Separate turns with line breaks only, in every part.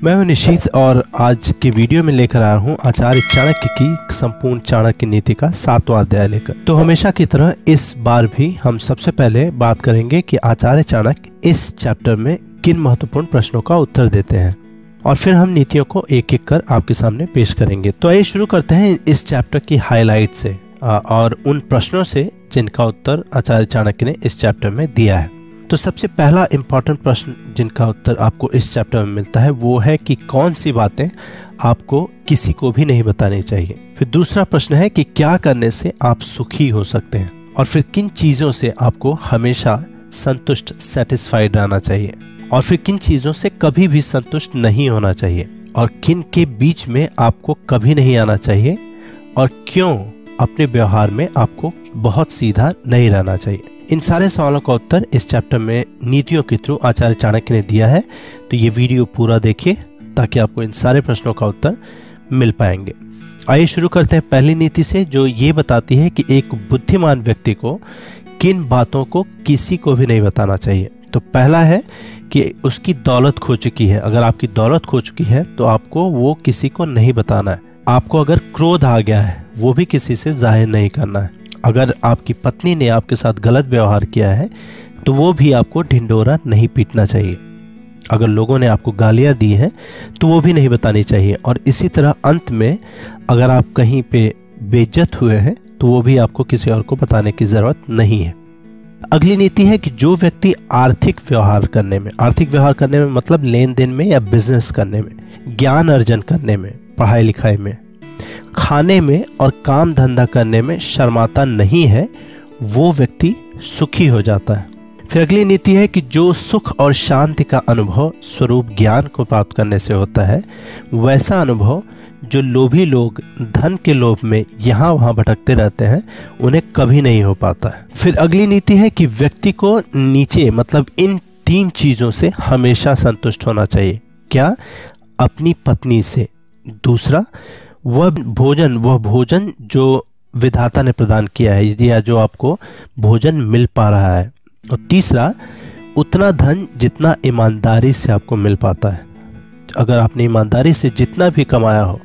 मैं हूँ निशीत और आज के वीडियो में लेकर आया हूँ आचार्य चाणक्य की संपूर्ण चाणक्य नीति का सातवां अध्याय लेकर। तो हमेशा की तरह इस बार भी हम सबसे पहले बात करेंगे कि आचार्य चाणक्य इस चैप्टर में किन महत्वपूर्ण प्रश्नों का उत्तर देते हैं और फिर हम नीतियों को एक एक कर आपके सामने पेश करेंगे। तो आइए शुरू करते हैं इस चैप्टर की हाईलाइट से और उन प्रश्नों से जिनका उत्तर आचार्य चाणक्य ने इस चैप्टर में दिया है। तो सबसे पहला इंपॉर्टेंट प्रश्न जिनका उत्तर आपको इस चैप्टर में मिलता है, वो है कि कौन सी बातें आपको किसी को भी नहीं बतानी चाहिए। फिर दूसरा प्रश्न है कि क्या करने से आप सुखी हो सकते हैं? और फिर किन चीज़ों से आपको हमेशा संतुष्ट सेटिस्फाइड रहना चाहिए? और फिर किन चीज़ों से कभी भी संतुष्ट नहीं होना चाहिए? और किन के बीच में आपको कभी नहीं आना चाहिए? और क्यों अपने व्यवहार में आपको बहुत सीधा नहीं रहना चाहिए? इन सारे सवालों का उत्तर इस चैप्टर में नीतियों के थ्रू आचार्य चाणक्य ने दिया है। तो ये वीडियो पूरा देखिए, ताकि आपको इन सारे प्रश्नों का उत्तर मिल पाएँगे। आइए शुरू करते हैं पहली नीति से, जो ये बताती है कि एक बुद्धिमान व्यक्ति को किन बातों को किसी को भी नहीं बताना चाहिए। तो पहला है कि उसकी दौलत खो चुकी है। अगर आपकी दौलत खो चुकी है तो आपको वो किसी को नहीं बताना है। आपको अगर क्रोध आ गया है, वो भी किसी से ज़ाहिर नहीं करना है। अगर आपकी पत्नी ने आपके साथ गलत व्यवहार किया है तो वो भी आपको ढिंडोरा नहीं पीटना चाहिए। अगर लोगों ने आपको गालियाँ दी हैं तो वो भी नहीं बतानी चाहिए। और इसी तरह अंत में, अगर आप कहीं पे बेइज्जत हुए हैं तो वो भी आपको किसी और को बताने की ज़रूरत नहीं है। अगली नीति है कि जो व्यक्ति आर्थिक व्यवहार करने में, आर्थिक व्यवहार करने में मतलब लेन देन में या बिज़नेस करने में, ज्ञान अर्जन करने में, पढ़ाई लिखाई में खाने में और काम धंधा करने में शर्माता नहीं है, वो व्यक्ति सुखी हो जाता है। फिर अगली नीति है कि जो सुख और शांति का अनुभव स्वरूप ज्ञान को प्राप्त करने से होता है, वैसा अनुभव जो लोभी लोग धन के लोभ में यहाँ वहाँ भटकते रहते हैं, उन्हें कभी नहीं हो पाता है। फिर अगली नीति है कि व्यक्ति को नीचे मतलब इन तीन चीज़ों से हमेशा संतुष्ट होना चाहिए। क्या? अपनी पत्नी से। दूसरा वह भोजन वह भोजन जो विधाता ने प्रदान किया है या जो आपको भोजन मिल पा रहा है। और तीसरा, उतना धन जितना ईमानदारी से आपको मिल पाता है। अगर आपने ईमानदारी से जितना भी कमाया हो,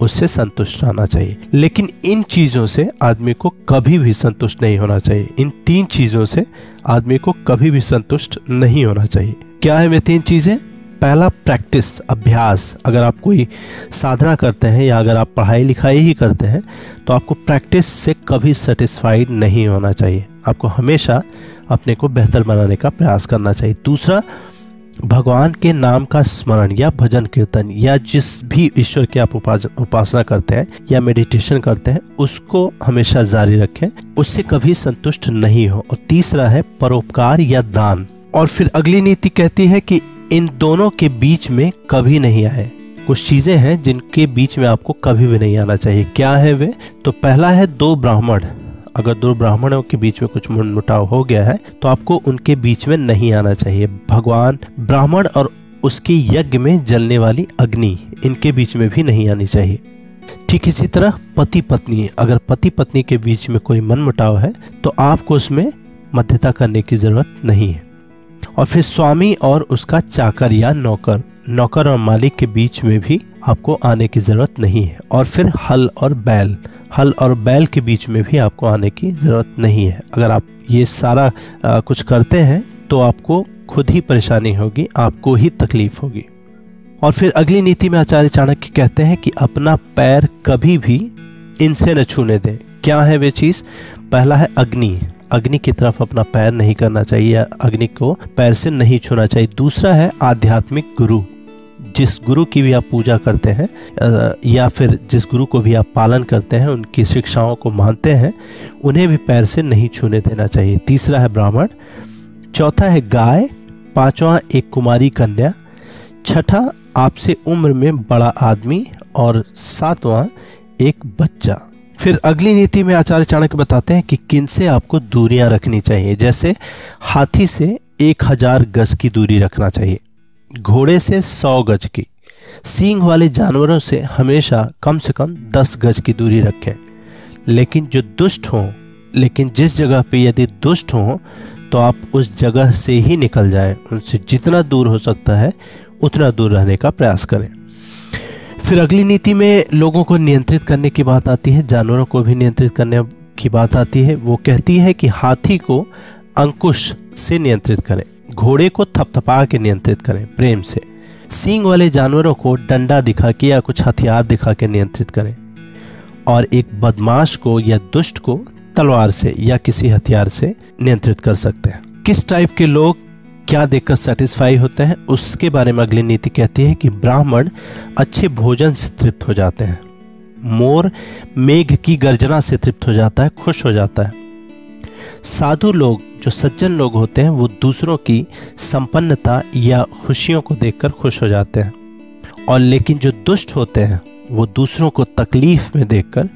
उससे संतुष्ट रहना चाहिए। लेकिन इन चीज़ों से आदमी को कभी भी संतुष्ट नहीं होना चाहिए। इन तीन चीज़ों से आदमी को कभी भी संतुष्ट नहीं होना चाहिए। क्या है वे तीन चीज़ें? पहला प्रैक्टिस, अभ्यास अगर आप कोई साधना करते हैं या अगर आप पढ़ाई लिखाई ही करते हैं तो आपको प्रैक्टिस से कभी सेटिस्फाइड नहीं होना चाहिए। आपको हमेशा अपने को बेहतर बनाने का प्रयास करना चाहिए। दूसरा, भगवान के नाम का स्मरण या भजन कीर्तन या जिस भी ईश्वर की आप उपासना करते हैं या मेडिटेशन करते हैं, उसको हमेशा जारी रखें। उससे कभी संतुष्ट नहीं हो। और तीसरा है परोपकार या दान। और फिर अगली नीति कहती है कि इन दोनों के बीच में कभी नहीं आए। कुछ चीज़ें हैं जिनके बीच में आपको कभी भी नहीं आना चाहिए। क्या है वे? तो पहला है दो ब्राह्मण। अगर दो ब्राह्मणों के बीच में कुछ मुटाव हो गया है तो आपको उनके बीच में नहीं आना चाहिए। भगवान ब्राह्मण और उसके यज्ञ में जलने वाली अग्नि इनके बीच में भी नहीं आनी चाहिए। ठीक इसी तरह पति पत्नी। अगर पति पत्नी के बीच में कोई मन मुटाव है तो आपको उसमें मध्यता करने की ज़रूरत नहीं है। और फिर स्वामी और उसका चाकर या नौकर नौकर और मालिक के बीच में भी आपको आने की ज़रूरत नहीं है। और फिर हल और बैल हल और बैल के बीच में भी आपको आने की ज़रूरत नहीं है। अगर आप ये सारा आ, कुछ करते हैं तो आपको खुद ही परेशानी होगी आपको ही तकलीफ़ होगी। और फिर अगली नीति में आचार्य चाणक्य कहते हैं कि अपना पैर कभी भी इनसे न छूने दें। क्या है वे चीज़? पहला है अग्नि। अग्नि की तरफ़ अपना पैर नहीं करना चाहिए या अग्नि को पैर से नहीं छूना चाहिए। दूसरा है आध्यात्मिक गुरु। जिस गुरु की भी आप पूजा करते हैं या फिर जिस गुरु को भी आप पालन करते हैं, उनकी शिक्षाओं को मानते हैं, उन्हें भी पैर से नहीं छूने देना चाहिए। तीसरा है ब्राह्मण। चौथा है गाय। पांचवा एक कुमारी कन्या। छठा आपसे उम्र में बड़ा आदमी। और सातवां एक बच्चा। फिर अगली नीति में आचार्य चाणक्य बताते हैं कि किन से आपको दूरियाँ रखनी चाहिए। जैसे हाथी से एक हज़ार गज की दूरी रखना चाहिए, घोड़े से सौ गज की, सींग वाले जानवरों से हमेशा कम से कम दस गज की दूरी रखें। लेकिन जो दुष्ट हों, लेकिन जिस जगह पे यदि दुष्ट हों तो आप उस जगह से ही निकल जाएँ। उनसे जितना दूर हो सकता है, उतना दूर रहने का प्रयास करें। फिर अगली नीति में लोगों को नियंत्रित करने की बात आती है, जानवरों को भी नियंत्रित करने की बात आती है। वो कहती है कि हाथी को अंकुश से नियंत्रित करें, घोड़े को थपथपा के नियंत्रित करें प्रेम से। सींग वाले जानवरों को डंडा दिखा के या कुछ हथियार दिखा के नियंत्रित करें और एक बदमाश को या दुष्ट को तलवार से या किसी हथियार से नियंत्रित कर सकते हैं। किस टाइप के लोग क्या देखकर सेटिस्फाई होते हैं? उसके बारे में अगली नीति कहती है कि ब्राह्मण अच्छे भोजन से तृप्त हो जाते हैं। मोर मेघ की गर्जना से तृप्त हो जाता है, खुश हो जाता है। साधु लोग, जो सज्जन लोग होते हैं, वो दूसरों की संपन्नता या खुशियों को देखकर खुश हो जाते हैं। और लेकिन जो दुष्ट होते हैं, वो दूसरों को तकलीफ़ में देखकर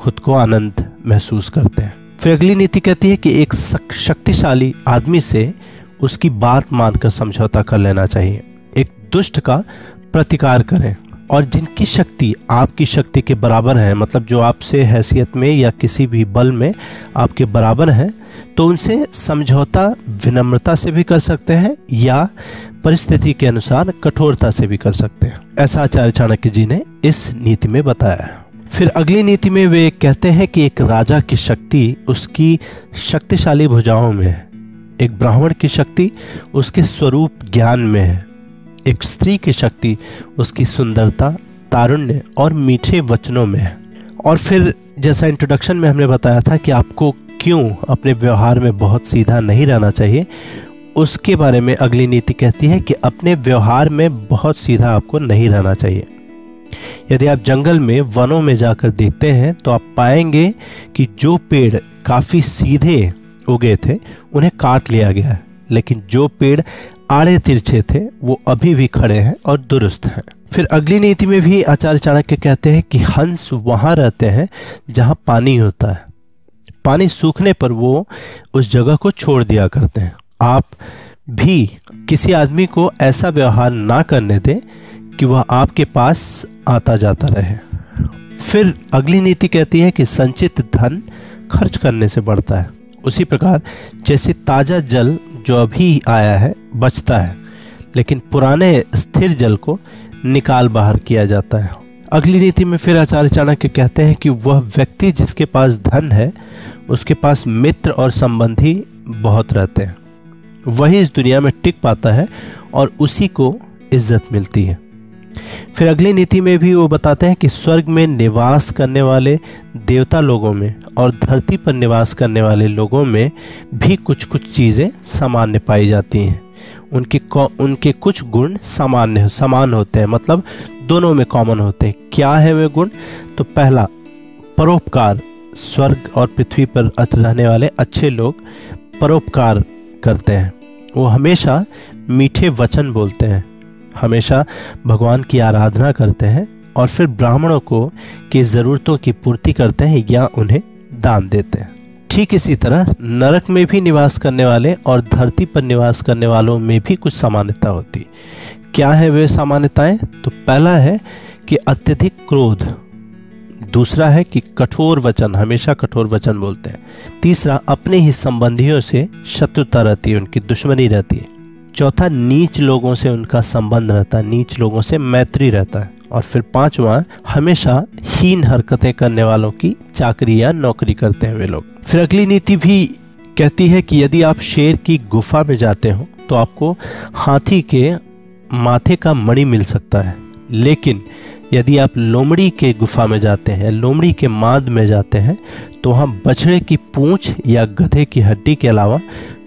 खुद को आनंद महसूस करते हैं। फिर अगली नीति कहती है कि एक शक्तिशाली आदमी से उसकी बात मानकर समझौता कर लेना चाहिए। एक दुष्ट का प्रतिकार करें और जिनकी शक्ति आपकी शक्ति के बराबर है मतलब जो आपसे हैसियत में या किसी भी बल में आपके बराबर हैं तो उनसे समझौता विनम्रता से भी कर सकते हैं या परिस्थिति के अनुसार कठोरता से भी कर सकते हैं। ऐसा आचार्य चाणक्य जी ने इस नीति में बताया। है फिर अगली नीति में वे कहते हैं कि एक राजा की शक्ति उसकी शक्तिशाली भुजाओं में है। एक ब्राह्मण की शक्ति उसके स्वरूप ज्ञान में है। एक स्त्री की शक्ति उसकी सुंदरता, तारुण्य और मीठे वचनों में है। और फिर जैसा इंट्रोडक्शन में हमने बताया था कि आपको क्यों अपने व्यवहार में बहुत सीधा नहीं रहना चाहिए, उसके बारे में अगली नीति कहती है कि अपने व्यवहार में बहुत सीधा आपको नहीं रहना चाहिए। यदि आप जंगल में, वनों में जाकर देखते हैं तो आप पाएँगे कि जो पेड़ काफ़ी सीधे उगे थे, उन्हें काट लिया गया है। लेकिन जो पेड़ आड़े तिरछे थे, वो अभी भी खड़े हैं और दुरुस्त हैं। फिर अगली नीति में भी आचार्य चाणक्य कहते हैं कि हंस वहाँ रहते हैं जहाँ पानी होता है। पानी सूखने पर वो उस जगह को छोड़ दिया करते हैं। आप भी किसी आदमी को ऐसा व्यवहार ना करने दें कि वह आपके पास आता जाता रहे। फिर अगली नीति कहती है कि संचित धन खर्च करने से बढ़ता है। उसी प्रकार जैसे ताज़ा जल जो अभी आया है, बचता है, लेकिन पुराने स्थिर जल को निकाल बाहर किया जाता है। अगली नीति में फिर आचार्य चाणक्य कहते हैं कि वह व्यक्ति जिसके पास धन है, उसके पास मित्र और संबंधी बहुत रहते हैं। वही इस दुनिया में टिक पाता है और उसी को इज़्ज़त मिलती है। फिर अगली नीति में भी वो बताते हैं कि स्वर्ग में निवास करने वाले देवता लोगों में और धरती पर निवास करने वाले लोगों में भी कुछ कुछ चीज़ें सामान्य पाई जाती हैं। उनके उनके कुछ गुण सामान्य, समान होते हैं। मतलब दोनों में कॉमन होते हैं। क्या है वे गुण? तो पहला, परोपकार स्वर्ग और पृथ्वी पर रहने वाले अच्छे लोग परोपकार करते हैं। वो हमेशा मीठे वचन बोलते हैं। हमेशा भगवान की आराधना करते हैं और फिर ब्राह्मणों को की ज़रूरतों की पूर्ति करते हैं या उन्हें दान देते हैं। ठीक इसी तरह नरक में भी निवास करने वाले और धरती पर निवास करने वालों में भी कुछ सामान्यता होती। क्या है वे सामान्यताएँ? तो पहला है कि अत्यधिक क्रोध। दूसरा है कि कठोर वचन, हमेशा कठोर वचन बोलते हैं। तीसरा, अपने ही संबंधियों से शत्रुता रहती है, उनकी दुश्मनी रहती है। चौथा नीच लोगों से उनका संबंध रहता है, नीच लोगों से मैत्री रहता है। और फिर पांचवा, हमेशा हीन हरकतें करने वालों की चाकरी या नौकरी करते हैं वे लोग। फिर अगली नीति भी कहती है कि यदि आप शेर की गुफा में जाते हो तो आपको हाथी के माथे का मणि मिल सकता है। लेकिन यदि आप लोमड़ी के गुफा में जाते हैं, लोमड़ी के माद में जाते हैं तो वहाँ बछड़े की पूंछ या गधे की हड्डी के अलावा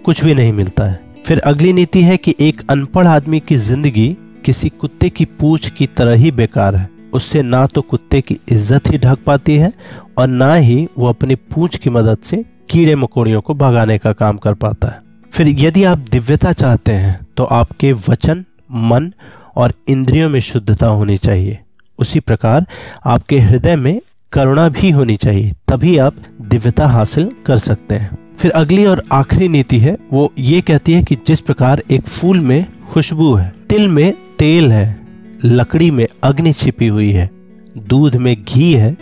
कुछ भी नहीं मिलता है। फिर अगली नीति है कि एक अनपढ़ आदमी की ज़िंदगी किसी कुत्ते की पूछ की तरह ही बेकार है। उससे ना तो कुत्ते की इज़्ज़त ही ढक पाती है और ना ही वो अपनी पूछ की मदद से कीड़े मकोड़ियों को भगाने का काम कर पाता है। फिर यदि आप दिव्यता चाहते हैं तो आपके वचन, मन और इंद्रियों में शुद्धता होनी चाहिए। उसी प्रकार आपके हृदय में करुणा भी होनी चाहिए, तभी आप दिव्यता हासिल कर सकते हैं। फिर अगली और आखिरी नीति है, वो ये कहती है कि जिस प्रकार एक फूल में खुशबू है, तिल में तेल है, लकड़ी में अग्नि छिपी हुई है, दूध में घी है,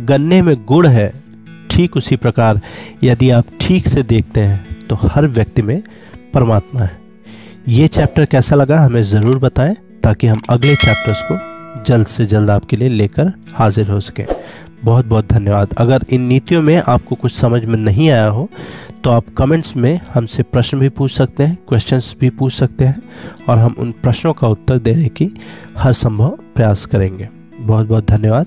गन्ने में गुड़ है, ठीक उसी प्रकार यदि आप ठीक से देखते हैं तो हर व्यक्ति में परमात्मा है। ये चैप्टर कैसा लगा हमें ज़रूर बताएँ, ताकि हम अगले चैप्टर्स को जल्द से जल्द आपके लिए लेकर हाजिर हो सकें। बहुत बहुत धन्यवाद। अगर इन नीतियों में आपको कुछ समझ में नहीं आया हो तो आप कमेंट्स में हमसे प्रश्न भी पूछ सकते हैं क्वेश्चंस भी पूछ सकते हैं और हम उन प्रश्नों का उत्तर देने की हर संभव प्रयास करेंगे। बहुत बहुत धन्यवाद।